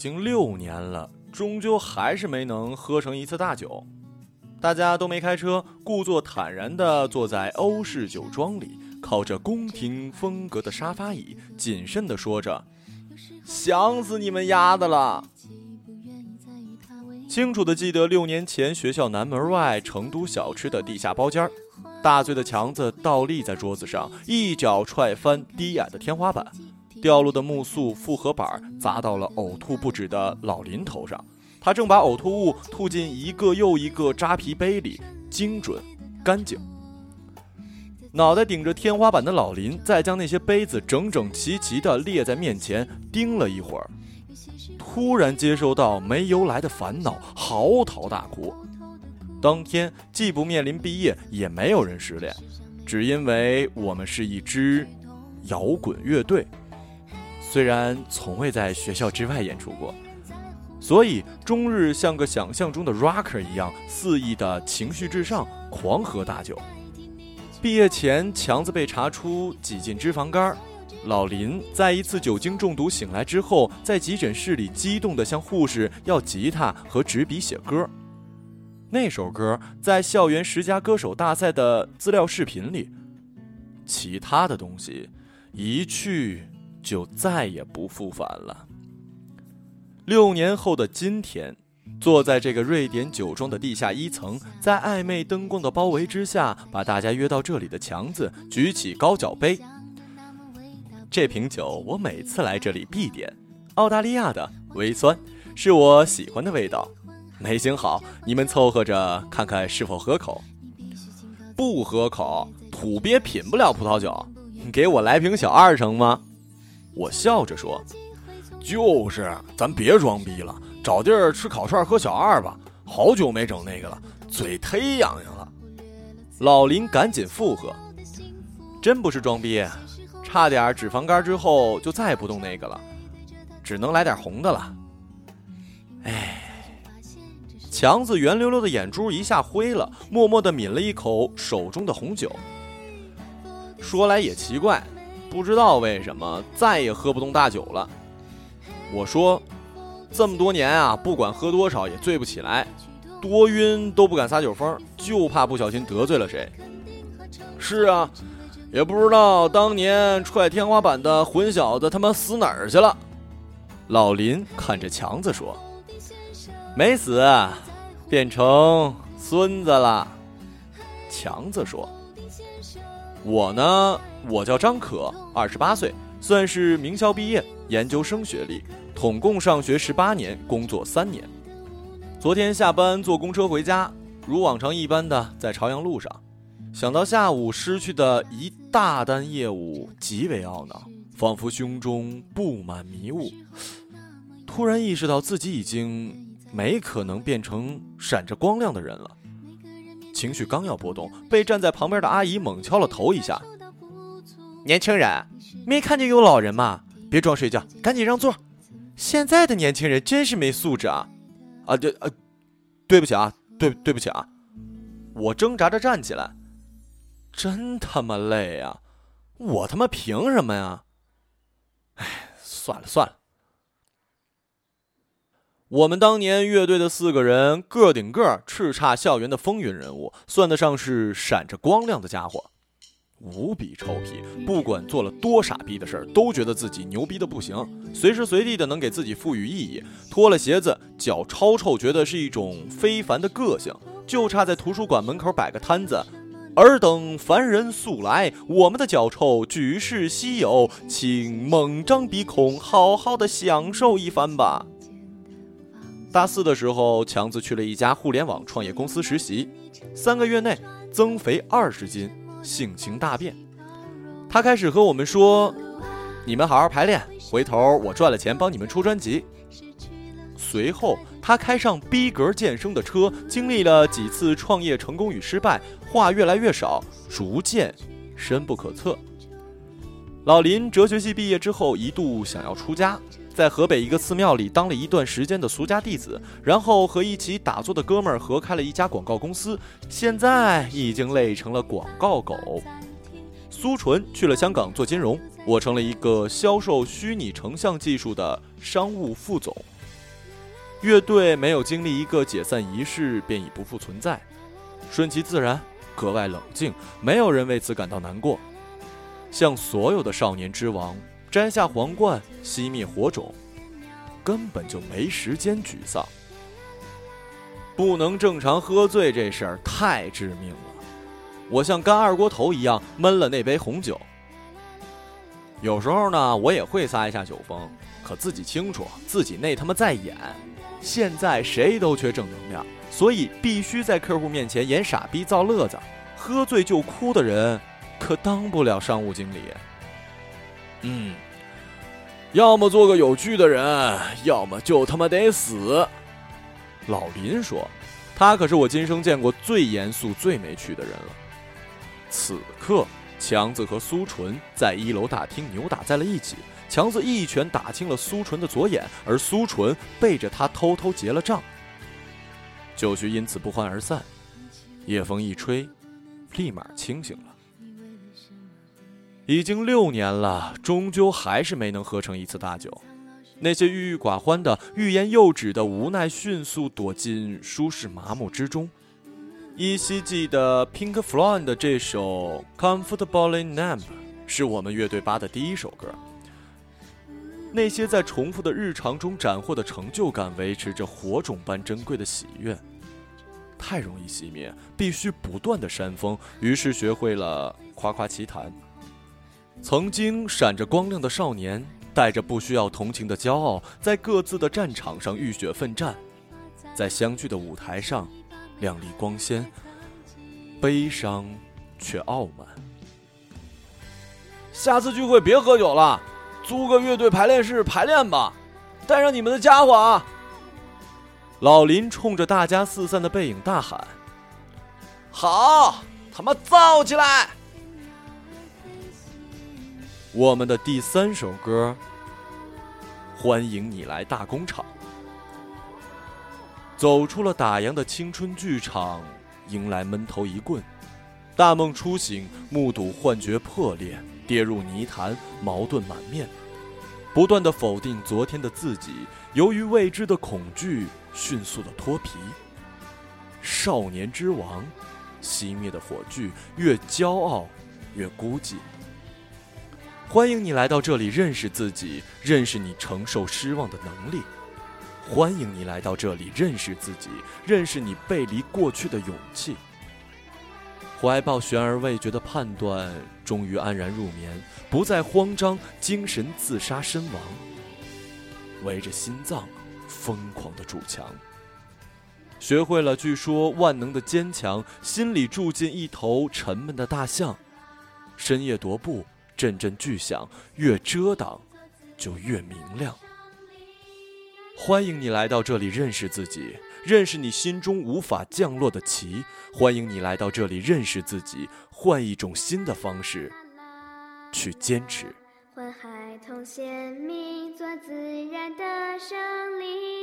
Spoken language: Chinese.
已经六年了，终究还是没能喝成一次大酒。大家都没开车，故作坦然地坐在欧式酒庄里，靠着宫廷风格的沙发椅，谨慎地说着：“想死你们丫的了。”清楚地记得六年前学校南门外成都小吃的地下包间大醉的强子倒立在桌子上，一脚踹翻低矮的天花板，掉落的木塑复合板砸到了呕吐不止的老林头上。他正把呕吐物吐进一个又一个扎啤杯里，精准、干净。脑袋顶着天花板的老林，再将那些杯子整整齐齐地列在面前，盯了一会儿，突然接收到没由来的烦恼，嚎啕大哭。当天既不面临毕业，也没有人失恋，只因为我们是一支摇滚乐队，虽然从未在学校之外演出过。所以，终日像个想象中的 rocker 一样肆意的情绪至上，狂喝大酒。毕业前，强子被查出挤进脂肪肝。老林在一次酒精中毒醒来之后，在急诊室里激动地向护士要吉他和纸笔写歌。那首歌在校园十佳歌手大赛的资料视频里。其他的东西，一去就再也不复返了。六年后的今天，坐在这个瑞典酒庄的地下一层，在暧昧灯光的包围之下，把大家约到这里的强子举起高脚杯。这瓶酒我每次来这里必点，澳大利亚的微酸，是我喜欢的味道。没醒好，你们凑合着看看是否合口。不合口，土鳖品不了葡萄酒，给我来瓶小二成吗？我笑着说。就是，咱别装逼了，找地儿吃烤串喝小二吧。好久没整那个了，嘴忒痒痒了。老林赶紧附和：“真不是装逼，差点脂肪肝之后就再也不动那个了，只能来点红的了。”哎，强子圆溜溜的眼珠一下灰了，默默的抿了一口手中的红酒。说来也奇怪，不知道为什么再也喝不动大酒了。我说，这么多年啊，不管喝多少也醉不起来，多晕都不敢撒酒疯，就怕不小心得罪了谁。是啊，也不知道当年踹天花板的混小子他妈死哪儿去了。老林看着强子说：“没死，变成孙子了。”强子说：“我呢，我叫张可，二十八岁，算是名校毕业，研究生学历。”统共上学十八年，工作三年。昨天下班坐公车回家，如往常一般的在朝阳路上，想到下午失去的一大单业务，极为懊恼，仿佛胸中布满迷雾。突然意识到自己已经没可能变成闪着光亮的人了。情绪刚要波动，被站在旁边的阿姨猛敲了头一下：“年轻人，没看见有老人吗？别装睡觉，赶紧让座。”现在的年轻人真是没素质啊！啊，对，呃，对不起啊，对，对不起啊！我挣扎着站起来，真他妈累啊！我他妈凭什么呀？哎，算了算了。我们当年乐队的四个人，个顶个叱咤校园的风云人物，算得上是闪着光亮的家伙。无比臭屁，不管做了多傻逼的事儿，都觉得自己牛逼的不行，随时随地的能给自己赋予意义。脱了鞋子，脚超臭，觉得是一种非凡的个性，就差在图书馆门口摆个摊子。尔等凡人速来，我们的脚臭举世稀有，请猛张鼻孔，好好的享受一番吧。大四的时候，强子去了一家互联网创业公司实习，三个月内增肥二十斤。性情大变，他开始和我们说：“你们好好排练，回头我赚了钱帮你们出专辑。”随后，他开上逼格健身的车，经历了几次创业成功与失败，话越来越少，逐渐深不可测。老林哲学系毕业之后，一度想要出家，在河北一个寺庙里当了一段时间的俗家弟子，然后和一起打坐的哥们儿合开了一家广告公司，现在已经累成了广告狗。苏纯去了香港做金融，我成了一个销售虚拟成像技术的商务副总。乐队没有经历一个解散仪式便已不复存在，顺其自然，格外冷静，没有人为此感到难过。像所有的少年之王，摘下皇冠，熄灭火种，根本就没时间沮丧。不能正常喝醉这事儿太致命了。我像干二锅头一样闷了那杯红酒。有时候呢，我也会撒一下酒疯，可自己清楚自己那他妈在演。现在谁都缺正能量，所以必须在客户面前演傻逼造乐子。喝醉就哭的人。可当不了商务经理。嗯，要么做个有趣的人，要么就他妈得死。老林说：“他可是我今生见过最严肃、最没趣的人了。”此刻，强子和苏纯在一楼大厅扭打在了一起。强子一拳打青了苏纯的左眼，而苏纯背着他偷偷结了账。酒局因此不欢而散。夜风一吹，立马清醒了。已经六年了，终究还是没能喝成一次大酒。那些郁郁寡欢的、欲言又止的无奈，迅速躲进舒适麻木之中。依稀记得 Pink Floyd 的这首《Comfortably Numb》是我们乐队吧的第一首歌。那些在重复的日常中斩获的成就感，维持着火种般珍贵的喜悦。太容易熄灭，必须不断的扇风。于是学会了夸夸其谈。曾经闪着光亮的少年，带着不需要同情的骄傲，在各自的战场上浴血奋战，在相聚的舞台上，亮丽光鲜，悲伤却傲慢。下次聚会别喝酒了，租个乐队排练室排练吧，带上你们的家伙啊！老林冲着大家四散的背影大喊：“好，他妈造起来！”我们的第三首歌，欢迎你来大工厂。走出了打烊的青春剧场，迎来闷头一棍。大梦初醒，目睹幻觉破裂，跌入泥潭，矛盾满面，不断的否定昨天的自己。由于未知的恐惧，迅速的脱皮。少年之王，熄灭的火炬，越骄傲，越孤寂。欢迎你来到这里，认识自己，认识你承受失望的能力。欢迎你来到这里，认识自己，认识你背离过去的勇气。怀抱悬而未决的判断，终于安然入眠，不再慌张，精神自杀身亡。围着心脏，疯狂的筑墙。学会了据说万能的坚强，心里住进一头沉闷的大象。深夜踱步。阵阵巨响，越遮挡，就越明亮。欢迎你来到这里，认识自己，认识你心中无法降落的旗。欢迎你来到这里，认识自己，换一种新的方式去坚持。换孩童姓名，做自然的胜利。